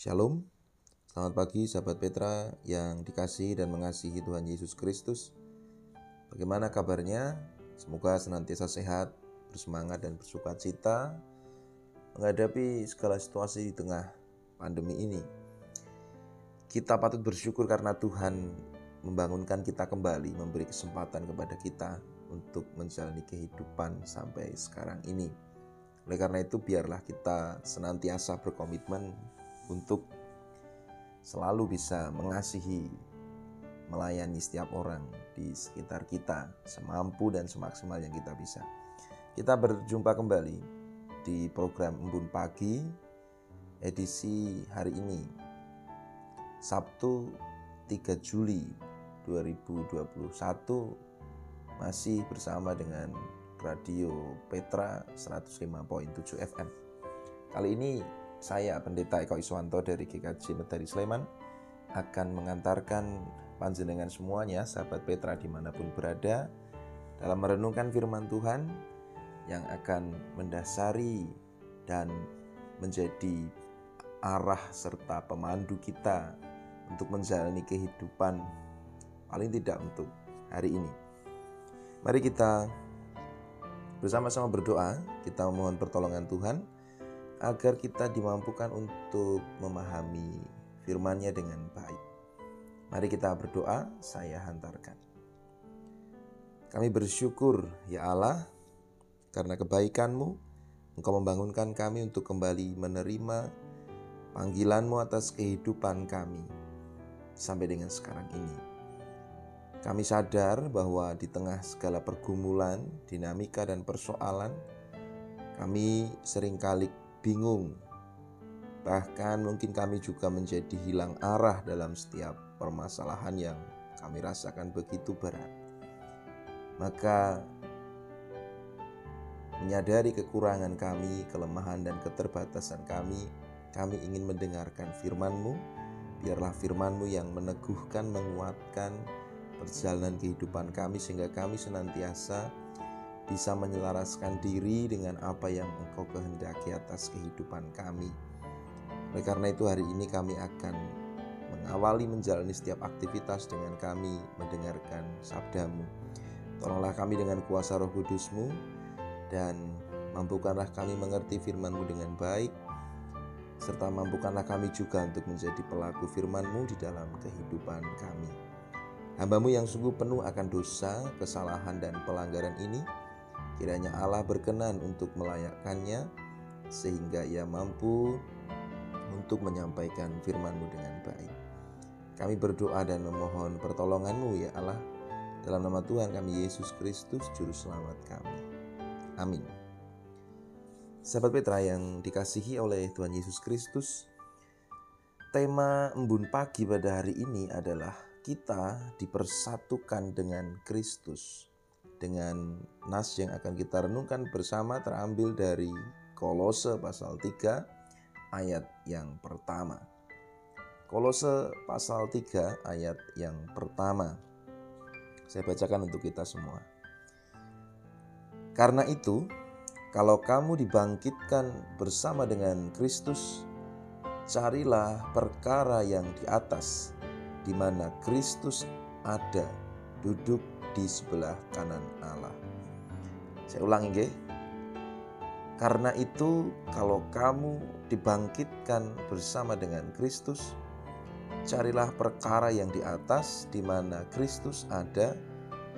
Shalom, selamat pagi sahabat Petra yang dikasihi dan mengasihi Tuhan Yesus Kristus. Bagaimana kabarnya? Semoga senantiasa sehat, bersemangat dan bersuka cita menghadapi segala situasi di tengah pandemi ini. Kita patut bersyukur karena Tuhan membangunkan kita kembali, memberi kesempatan kepada kita untuk menjalani kehidupan sampai sekarang ini. Oleh karena itu, biarlah kita senantiasa berkomitmen untuk selalu bisa mengasihi, melayani setiap orang di sekitar kita semampu dan semaksimal yang kita bisa. Kita berjumpa kembali di program Embun Pagi edisi hari ini Sabtu 3 Juli 2021 masih bersama dengan Radio Petra 105.7 FM. Kali ini saya Pendeta Eko Iswanto dari GKJ Medari Sleman akan mengantarkan panjenengan semuanya, sahabat Petra di mana pun berada, dalam merenungkan firman Tuhan yang akan mendasari dan menjadi arah serta pemandu kita untuk menjalani kehidupan paling tidak untuk hari ini. Mari kita bersama-sama berdoa, kita mohon pertolongan Tuhan agar kita dimampukan untuk memahami firman-Nya dengan baik. Mari kita berdoa, saya hantarkan. Kami bersyukur ya Allah karena kebaikan-Mu, Engkau membangunkan kami untuk kembali menerima panggilan-Mu atas kehidupan kami sampai dengan sekarang ini. Kami sadar bahwa di tengah segala pergumulan, dinamika, dan persoalan, kami sering kali bingung. Bahkan mungkin kami juga menjadi hilang arah dalam setiap permasalahan yang kami rasakan begitu berat. Maka menyadari kekurangan kami, kelemahan dan keterbatasan kami, kami ingin mendengarkan firman-Mu. Biarlah firman-Mu yang meneguhkan, menguatkan perjalanan kehidupan kami sehingga kami senantiasa bisa menyelaraskan diri dengan apa yang Engkau kehendaki atas kehidupan kami. Oleh karena itu hari ini kami akan mengawali menjalani setiap aktivitas dengan kami mendengarkan sabdamu. Tolonglah kami dengan kuasa roh kudusmu dan mampukanlah kami mengerti firmanmu dengan baik serta mampukanlah kami juga untuk menjadi pelaku firmanmu di dalam kehidupan kami. Hambamu yang sungguh penuh akan dosa, kesalahan, dan pelanggaran ini, Kiranya Allah berkenan untuk melayakkannya sehingga ia mampu untuk menyampaikan firman-Mu dengan baik. Kami berdoa dan memohon pertolongan-Mu ya Allah. Dalam nama Tuhan kami Yesus Kristus Juru Selamat kami. Amin. Sahabat Petra yang dikasihi oleh Tuhan Yesus Kristus, tema embun pagi pada hari ini adalah kita dipersatukan dengan Kristus dengan nas yang akan kita renungkan bersama terambil dari Kolose pasal 3 ayat yang pertama. Kolose pasal 3 ayat yang pertama. Saya bacakan untuk kita semua. Karena itu, kalau kamu dibangkitkan bersama dengan Kristus, carilah perkara yang di atas, di mana Kristus ada, duduk di sebelah kanan Allah. Saya ulangi. Karena itu kalau kamu dibangkitkan bersama dengan Kristus, carilah perkara yang di atas di mana Kristus ada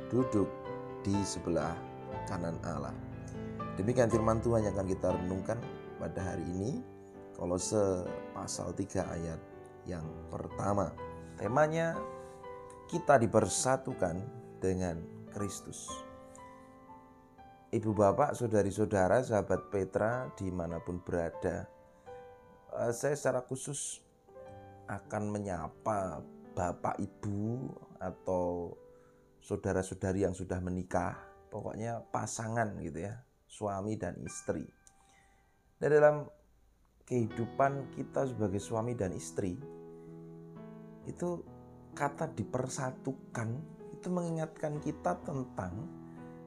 duduk di sebelah kanan Allah. Demikian firman Tuhan yang akan kita renungkan pada hari ini. Kolose pasal 3 ayat yang pertama. Temanya kita dipersatukan dengan Kristus. Ibu bapak, saudari-saudara, sahabat Petra di mana pun berada, eh, saya secara khusus akan menyapa bapak ibu atau saudara-saudari yang sudah menikah, pokoknya pasangan gitu ya, suami dan istri. Dan dalam kehidupan kita sebagai suami dan istri, itu kata dipersatukan mengingatkan kita tentang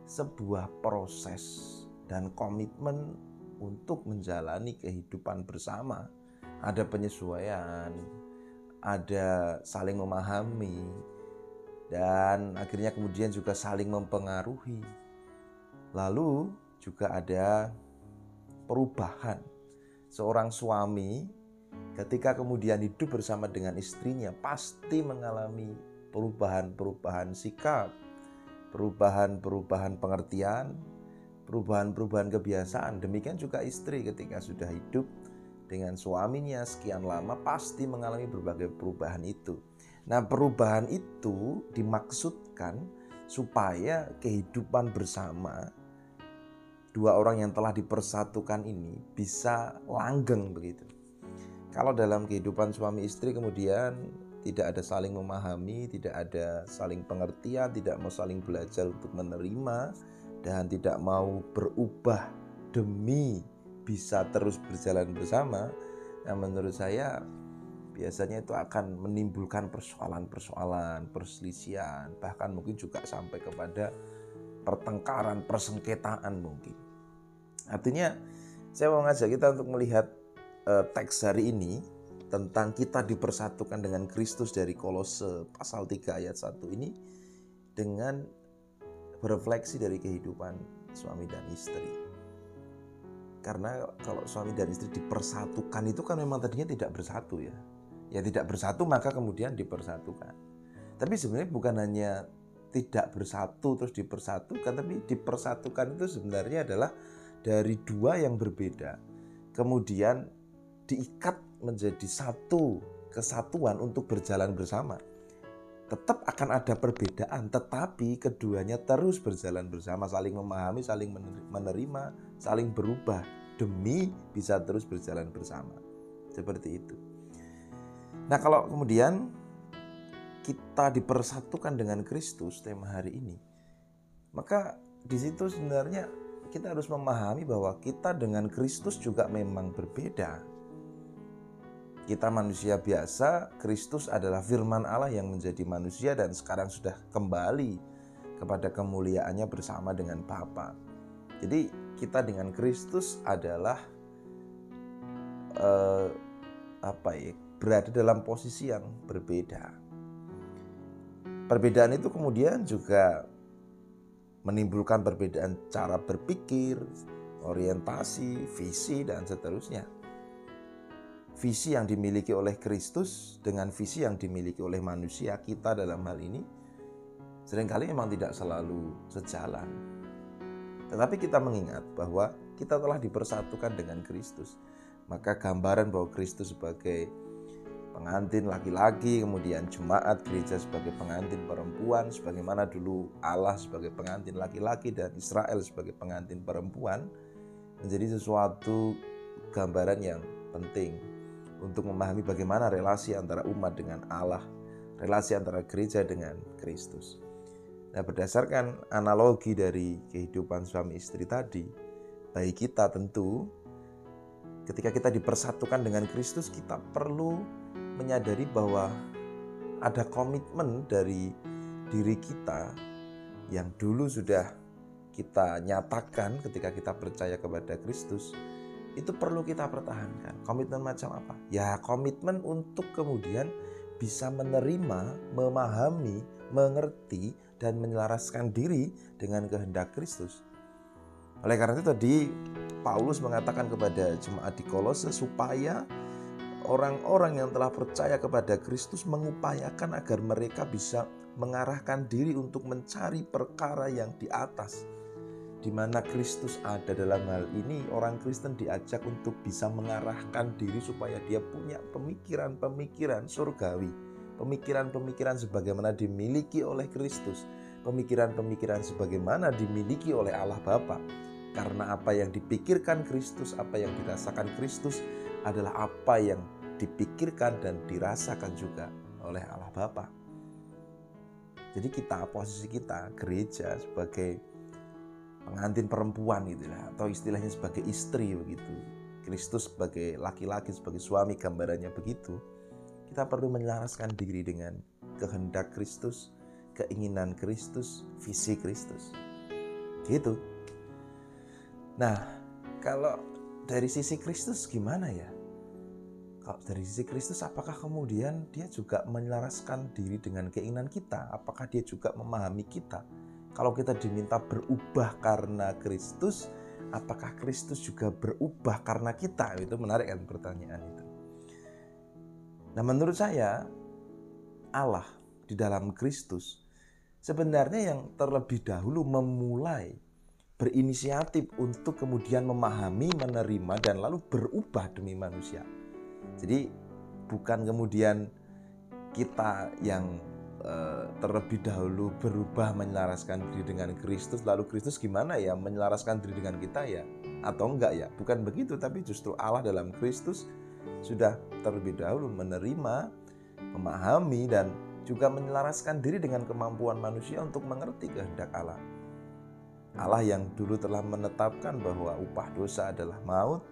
sebuah proses dan komitmen untuk menjalani kehidupan bersama ada penyesuaian, ada saling memahami, dan akhirnya kemudian juga saling mempengaruhi. Lalu juga ada perubahan. Seorang suami ketika kemudian hidup bersama dengan istrinya pasti mengalami perubahan-perubahan sikap, perubahan-perubahan pengertian, perubahan-perubahan kebiasaan. Demikian juga istri ketika sudah hidup dengan suaminya sekian lama pasti mengalami berbagai perubahan itu. Nah, perubahan itu dimaksudkan supaya kehidupan bersama dua orang yang telah dipersatukan ini bisa langgeng begitu. Kalau dalam kehidupan suami istri kemudian tidak ada saling memahami, tidak ada saling pengertian, tidak mau saling belajar untuk menerima dan tidak mau berubah demi bisa terus berjalan bersama, nah menurut saya biasanya itu akan menimbulkan persoalan-persoalan, perselisihan, bahkan mungkin juga sampai kepada pertengkaran, persengketaan mungkin. Artinya saya mau ngajak kita untuk melihat uh, teks hari ini tentang kita dipersatukan dengan Kristus dari Kolose pasal 3 ayat 1 ini dengan berefleksi dari kehidupan suami dan istri. Karena kalau suami dan istri dipersatukan itu kan memang tadinya tidak bersatu ya ya tidak bersatu maka kemudian dipersatukan. Tapi sebenarnya bukan hanya tidak bersatu terus dipersatukan, tapi dipersatukan itu sebenarnya adalah dari dua yang berbeda. Kemudian diikat menjadi satu kesatuan untuk berjalan bersama. Tetap akan ada perbedaan, tetapi keduanya terus berjalan bersama, saling memahami, saling menerima, saling berubah demi bisa terus berjalan bersama. Seperti itu. Nah, kalau kemudian kita dipersatukan dengan Kristus tema hari ini, maka di situ sebenarnya kita harus memahami bahwa kita dengan Kristus juga memang berbeda. Kita manusia biasa, Kristus adalah firman Allah yang menjadi manusia dan sekarang sudah kembali kepada kemuliaannya bersama dengan Bapa. Jadi kita dengan Kristus adalah uh, apa ya berada dalam posisi yang berbeda. Perbedaan itu kemudian juga menimbulkan perbedaan cara berpikir, orientasi, visi, dan seterusnya. Visi yang dimiliki oleh Kristus dengan visi yang dimiliki oleh manusia kita dalam hal ini sering kali memang tidak selalu sejalan. Tetapi kita mengingat bahwa kita telah dipersatukan dengan Kristus. Maka gambaran bahwa Kristus sebagai pengantin laki-laki, kemudian jemaat gereja sebagai pengantin perempuan, sebagaimana dulu Allah sebagai pengantin laki-laki dan Israel sebagai pengantin perempuan, menjadi sesuatu gambaran yang penting untuk memahami bagaimana relasi antara umat dengan Allah, relasi antara gereja dengan Kristus. Nah, berdasarkan analogi dari kehidupan suami istri tadi, bagi kita tentu ketika kita dipersatukan dengan Kristus, kita perlu menyadari bahwa ada komitmen dari diri kita yang dulu sudah kita nyatakan ketika kita percaya kepada Kristus itu perlu kita pertahankan. Komitmen macam apa? Ya, komitmen untuk kemudian bisa menerima, memahami, mengerti dan menyelaraskan diri dengan kehendak Kristus. Oleh karena itu tadi Paulus mengatakan kepada jemaat di Kolose supaya orang-orang yang telah percaya kepada Kristus mengupayakan agar mereka bisa mengarahkan diri untuk mencari perkara yang di atas. Di mana Kristus ada dalam hal ini, orang Kristen diajak untuk bisa mengarahkan diri supaya dia punya pemikiran-pemikiran surgawi. Pemikiran-pemikiran sebagaimana dimiliki oleh Kristus. Pemikiran-pemikiran sebagaimana dimiliki oleh Allah Bapa. Karena apa yang dipikirkan Kristus, apa yang dirasakan Kristus, adalah apa yang dipikirkan dan dirasakan juga oleh Allah Bapa. Jadi kita posisi kita gereja sebagai pengantin perempuan gitu lah atau istilahnya sebagai istri begitu. Kristus sebagai laki-laki sebagai suami gambarannya begitu. Kita perlu menyelaraskan diri dengan kehendak Kristus, keinginan Kristus, visi Kristus. Gitu. Nah, kalau dari sisi Kristus gimana ya? kalau dari sisi Kristus apakah kemudian dia juga menyelaraskan diri dengan keinginan kita? Apakah dia juga memahami kita? Kalau kita diminta berubah karena Kristus, apakah Kristus juga berubah karena kita? Itu menarik kan pertanyaan itu. Nah, menurut saya Allah di dalam Kristus sebenarnya yang terlebih dahulu memulai berinisiatif untuk kemudian memahami, menerima dan lalu berubah demi manusia. Jadi bukan kemudian kita yang terlebih dahulu berubah menyelaraskan diri dengan Kristus lalu Kristus gimana ya menyelaraskan diri dengan kita ya? Atau enggak ya? Bukan begitu tapi justru Allah dalam Kristus sudah terlebih dahulu menerima memahami dan juga menyelaraskan diri dengan kemampuan manusia untuk mengerti kehendak Allah. Allah yang dulu telah menetapkan bahwa upah dosa adalah maut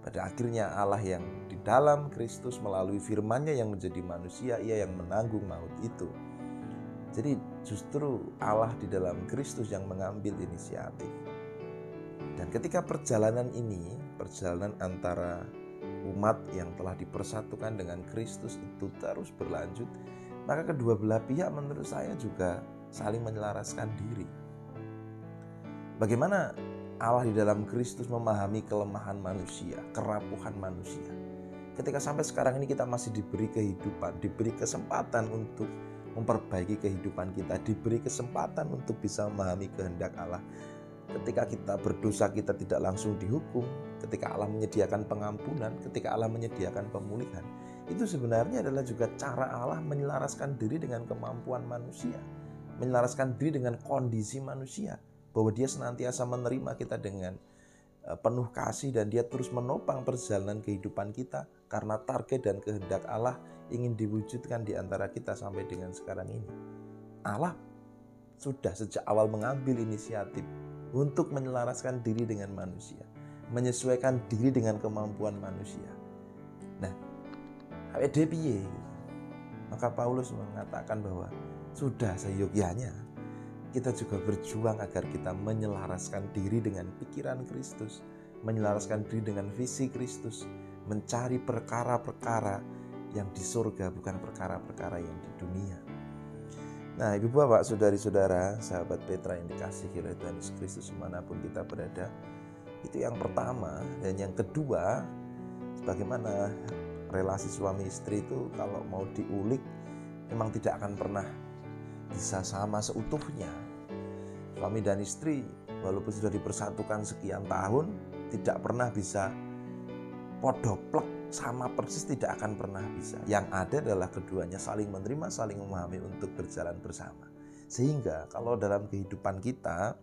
pada akhirnya Allah yang di dalam Kristus melalui firman-Nya yang menjadi manusia, ia yang menanggung maut itu. Jadi justru Allah di dalam Kristus yang mengambil inisiatif. Dan ketika perjalanan ini, perjalanan antara umat yang telah dipersatukan dengan Kristus itu terus berlanjut, maka kedua belah pihak menurut saya juga saling menyelaraskan diri. Bagaimana Allah di dalam Kristus memahami kelemahan manusia, kerapuhan manusia. Ketika sampai sekarang ini kita masih diberi kehidupan, diberi kesempatan untuk memperbaiki kehidupan kita, diberi kesempatan untuk bisa memahami kehendak Allah. Ketika kita berdosa, kita tidak langsung dihukum. Ketika Allah menyediakan pengampunan, ketika Allah menyediakan pemulihan, itu sebenarnya adalah juga cara Allah menyelaraskan diri dengan kemampuan manusia, menyelaraskan diri dengan kondisi manusia bahwa dia senantiasa menerima kita dengan eh, penuh kasih dan dia terus menopang perjalanan kehidupan kita karena target dan kehendak Allah ingin diwujudkan di antara kita sampai dengan sekarang ini. Allah sudah sejak awal mengambil inisiatif untuk menyelaraskan diri dengan manusia, menyesuaikan diri dengan kemampuan manusia. Nah, awet Maka Paulus mengatakan bahwa sudah seyogyanya kita juga berjuang agar kita menyelaraskan diri dengan pikiran Kristus, menyelaraskan diri dengan visi Kristus, mencari perkara-perkara yang di surga bukan perkara-perkara yang di dunia. Nah, ibu bapak, saudari-saudara, sahabat Petra yang dikasihi oleh Tuhan Yesus Kristus di mana pun kita berada, itu yang pertama. Dan yang kedua, bagaimana relasi suami istri itu kalau mau diulik, memang tidak akan pernah bisa sama seutuhnya. Suami dan istri walaupun sudah dipersatukan sekian tahun tidak pernah bisa podoplek sama persis tidak akan pernah bisa. Yang ada adalah keduanya saling menerima, saling memahami untuk berjalan bersama. Sehingga kalau dalam kehidupan kita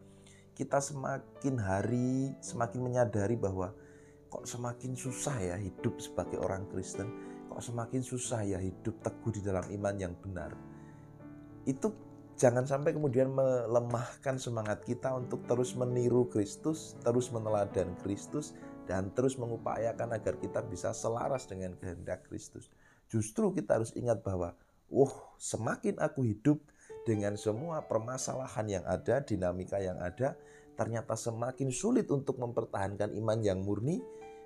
kita semakin hari semakin menyadari bahwa kok semakin susah ya hidup sebagai orang Kristen, kok semakin susah ya hidup teguh di dalam iman yang benar itu jangan sampai kemudian melemahkan semangat kita untuk terus meniru Kristus, terus meneladan Kristus, dan terus mengupayakan agar kita bisa selaras dengan kehendak Kristus. Justru kita harus ingat bahwa, wah, semakin aku hidup dengan semua permasalahan yang ada, dinamika yang ada, ternyata semakin sulit untuk mempertahankan iman yang murni,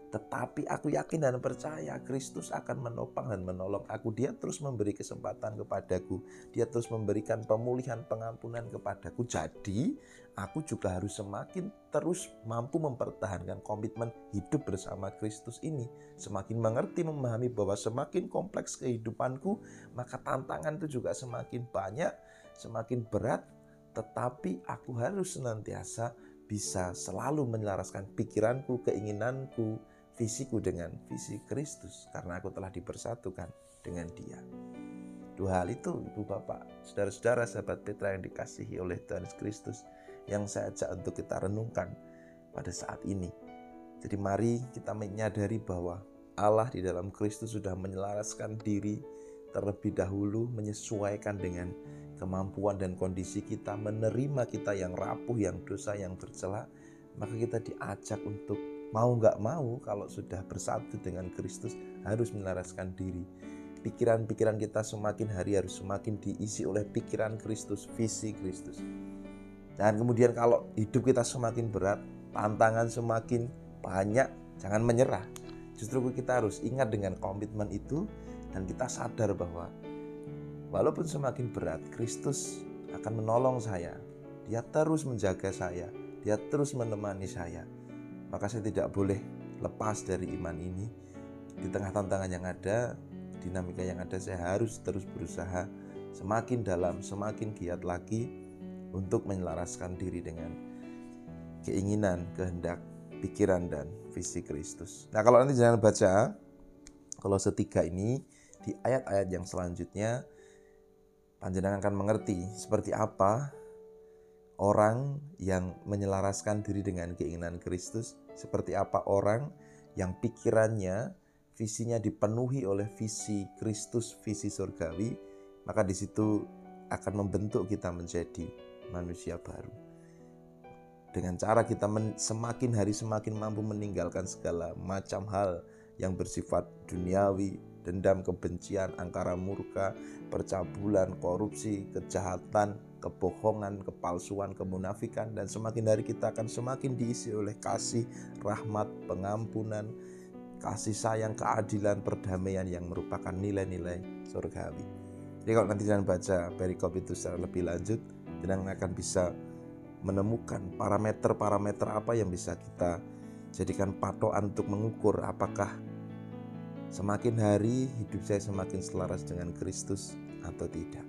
tetapi aku yakin dan percaya Kristus akan menopang dan menolong aku. Dia terus memberi kesempatan kepadaku. Dia terus memberikan pemulihan pengampunan kepadaku. Jadi aku juga harus semakin terus mampu mempertahankan komitmen hidup bersama Kristus ini. Semakin mengerti, memahami bahwa semakin kompleks kehidupanku, maka tantangan itu juga semakin banyak, semakin berat. Tetapi aku harus senantiasa bisa selalu menyelaraskan pikiranku, keinginanku, visiku dengan visi Kristus karena aku telah dipersatukan dengan dia. Dua hal itu Ibu Bapak, Saudara-saudara sahabat Petra yang dikasihi oleh Tuhan Kristus yang saya ajak untuk kita renungkan pada saat ini. Jadi mari kita menyadari bahwa Allah di dalam Kristus sudah menyelaraskan diri terlebih dahulu menyesuaikan dengan kemampuan dan kondisi kita, menerima kita yang rapuh, yang dosa, yang bercela, maka kita diajak untuk Mau nggak mau kalau sudah bersatu dengan Kristus harus menyelaraskan diri. Pikiran-pikiran kita semakin hari harus semakin diisi oleh pikiran Kristus, visi Kristus. Dan kemudian kalau hidup kita semakin berat, tantangan semakin banyak, jangan menyerah. Justru kita harus ingat dengan komitmen itu dan kita sadar bahwa walaupun semakin berat, Kristus akan menolong saya. Dia terus menjaga saya, dia terus menemani saya. Maka saya tidak boleh lepas dari iman ini. Di tengah tantangan yang ada, dinamika yang ada, saya harus terus berusaha semakin dalam, semakin giat lagi untuk menyelaraskan diri dengan keinginan, kehendak, pikiran, dan visi Kristus. Nah kalau nanti jangan baca, kalau setiga ini di ayat-ayat yang selanjutnya, Panjenengan akan mengerti seperti apa orang yang menyelaraskan diri dengan keinginan Kristus, seperti apa orang yang pikirannya, visinya dipenuhi oleh visi Kristus, visi surgawi, maka di situ akan membentuk kita menjadi manusia baru. Dengan cara kita men, semakin hari semakin mampu meninggalkan segala macam hal yang bersifat duniawi, dendam, kebencian, angkara murka, percabulan, korupsi, kejahatan, kebohongan, kepalsuan, kemunafikan dan semakin hari kita akan semakin diisi oleh kasih, rahmat, pengampunan, kasih sayang, keadilan, perdamaian yang merupakan nilai-nilai surgawi. Jadi kalau nanti jangan baca perikop itu secara lebih lanjut, jangan akan bisa menemukan parameter-parameter apa yang bisa kita jadikan patokan untuk mengukur apakah Semakin hari hidup saya semakin selaras dengan Kristus atau tidak.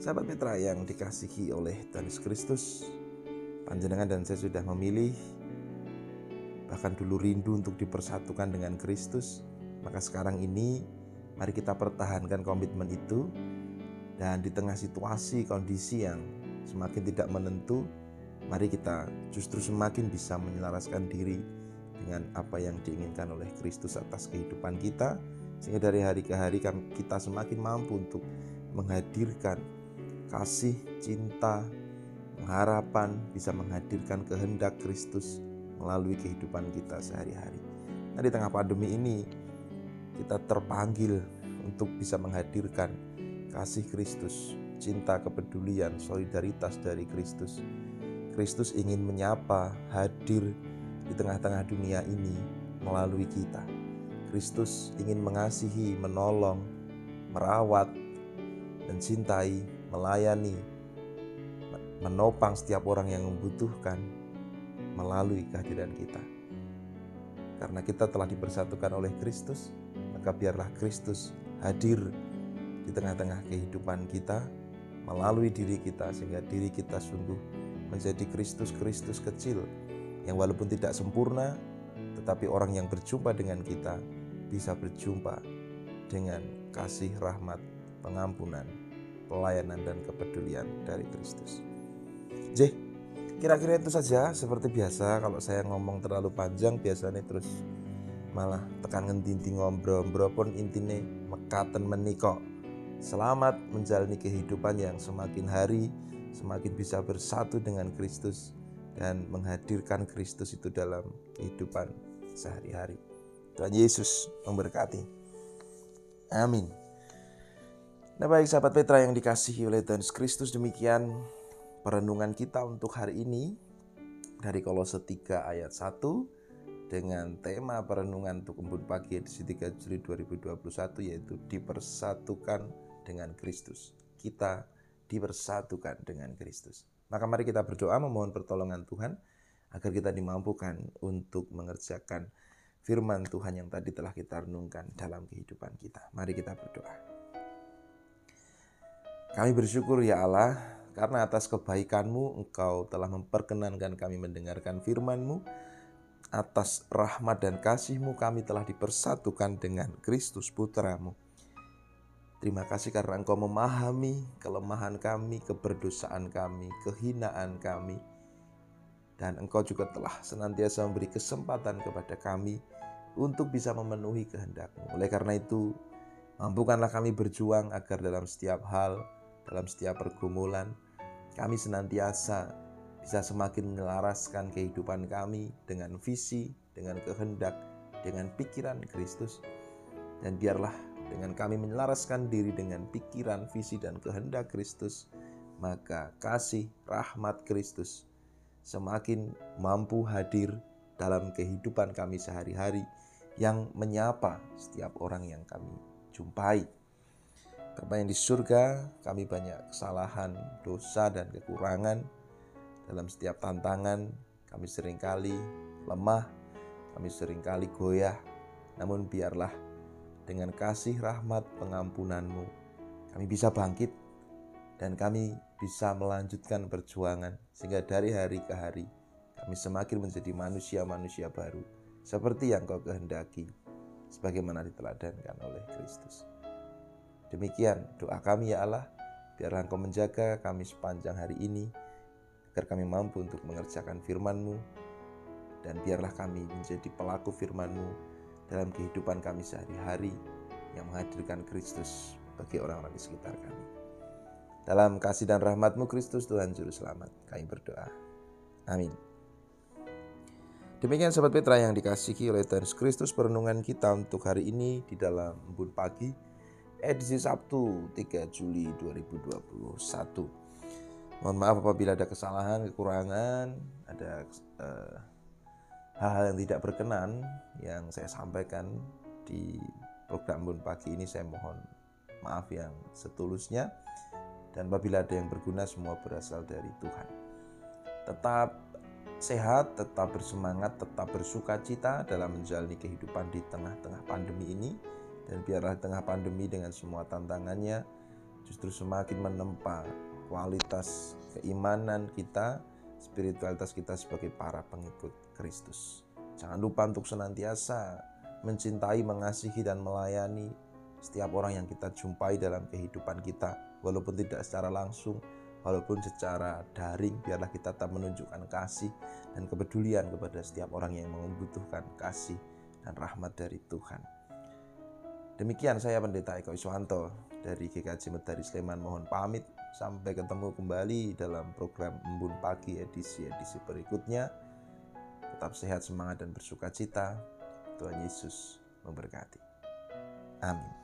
Sahabat Petra yang dikasihi oleh Tuhan Kristus, panjenengan dan saya sudah memilih bahkan dulu rindu untuk dipersatukan dengan Kristus, maka sekarang ini mari kita pertahankan komitmen itu dan di tengah situasi kondisi yang semakin tidak menentu, mari kita justru semakin bisa menyelaraskan diri dengan apa yang diinginkan oleh Kristus atas kehidupan kita sehingga dari hari ke hari kita semakin mampu untuk menghadirkan kasih, cinta, pengharapan bisa menghadirkan kehendak Kristus melalui kehidupan kita sehari-hari. Nah, di tengah pandemi ini kita terpanggil untuk bisa menghadirkan kasih Kristus, cinta, kepedulian, solidaritas dari Kristus. Kristus ingin menyapa, hadir, di tengah-tengah dunia ini melalui kita. Kristus ingin mengasihi, menolong, merawat, dan cintai, melayani, menopang setiap orang yang membutuhkan melalui kehadiran kita. Karena kita telah dipersatukan oleh Kristus, maka biarlah Kristus hadir di tengah-tengah kehidupan kita melalui diri kita sehingga diri kita sungguh menjadi Kristus-Kristus kecil yang walaupun tidak sempurna, tetapi orang yang berjumpa dengan kita bisa berjumpa dengan kasih rahmat, pengampunan, pelayanan dan kepedulian dari Kristus. J, kira-kira itu saja seperti biasa kalau saya ngomong terlalu panjang biasanya terus malah tekan ngentinti ngobrol-ngobrol pun intine mekaten menikok. Selamat menjalani kehidupan yang semakin hari semakin bisa bersatu dengan Kristus dan menghadirkan Kristus itu dalam kehidupan sehari-hari. Tuhan Yesus memberkati. Amin. Nah baik sahabat Petra yang dikasihi oleh Tuhan Kristus demikian perenungan kita untuk hari ini dari Kolose 3 ayat 1 dengan tema perenungan untuk embun pagi edisi 3 Juli 2021 yaitu dipersatukan dengan Kristus. Kita dipersatukan dengan Kristus. Maka mari kita berdoa memohon pertolongan Tuhan agar kita dimampukan untuk mengerjakan firman Tuhan yang tadi telah kita renungkan dalam kehidupan kita. Mari kita berdoa. Kami bersyukur ya Allah karena atas kebaikanmu engkau telah memperkenankan kami mendengarkan firman-Mu. Atas rahmat dan kasih-Mu kami telah dipersatukan dengan Kristus Putramu. Terima kasih karena Engkau memahami kelemahan kami, keberdosaan kami, kehinaan kami. Dan Engkau juga telah senantiasa memberi kesempatan kepada kami untuk bisa memenuhi kehendak-Mu. Oleh karena itu, mampukanlah kami berjuang agar dalam setiap hal, dalam setiap pergumulan, kami senantiasa bisa semakin menyelaraskan kehidupan kami dengan visi, dengan kehendak, dengan pikiran Kristus. Dan biarlah dengan kami menyelaraskan diri dengan pikiran, visi, dan kehendak Kristus, maka kasih rahmat Kristus semakin mampu hadir dalam kehidupan kami sehari-hari, yang menyapa setiap orang yang kami jumpai. Bapa yang di surga, kami banyak kesalahan, dosa, dan kekurangan dalam setiap tantangan. Kami sering kali lemah, kami sering kali goyah, namun biarlah dengan kasih rahmat pengampunanmu, kami bisa bangkit dan kami bisa melanjutkan perjuangan sehingga dari hari ke hari kami semakin menjadi manusia-manusia baru seperti yang kau kehendaki sebagaimana diteladankan oleh Kristus. Demikian doa kami ya Allah, biarlah Engkau menjaga kami sepanjang hari ini, agar kami mampu untuk mengerjakan firman-Mu, dan biarlah kami menjadi pelaku firman-Mu dalam kehidupan kami sehari-hari yang menghadirkan Kristus bagi orang-orang di sekitar kami. Dalam kasih dan rahmat-Mu Kristus Tuhan Juru Selamat, kami berdoa. Amin. Demikian Sobat Petra yang dikasihi oleh Tuhan Kristus perenungan kita untuk hari ini di dalam embun pagi edisi Sabtu 3 Juli 2021. Mohon maaf apabila ada kesalahan, kekurangan, ada hal hal-hal yang tidak berkenan yang saya sampaikan di program Bun Pagi ini saya mohon maaf yang setulusnya dan apabila ada yang berguna semua berasal dari Tuhan. Tetap sehat, tetap bersemangat, tetap bersuka cita dalam menjalani kehidupan di tengah-tengah pandemi ini dan biarlah tengah pandemi dengan semua tantangannya justru semakin menempa kualitas keimanan kita, spiritualitas kita sebagai para pengikut Kristus. Jangan lupa untuk senantiasa mencintai, mengasihi, dan melayani setiap orang yang kita jumpai dalam kehidupan kita, walaupun tidak secara langsung, walaupun secara daring, biarlah kita tetap menunjukkan kasih dan kepedulian kepada setiap orang yang membutuhkan kasih dan rahmat dari Tuhan. Demikian saya Pendeta Eko Iswanto dari GKJ Medari Sleman mohon pamit sampai ketemu kembali dalam program Embun Pagi edisi-edisi berikutnya. Tetap sehat, semangat dan bersuka cita. Tuhan Yesus memberkati. Amin.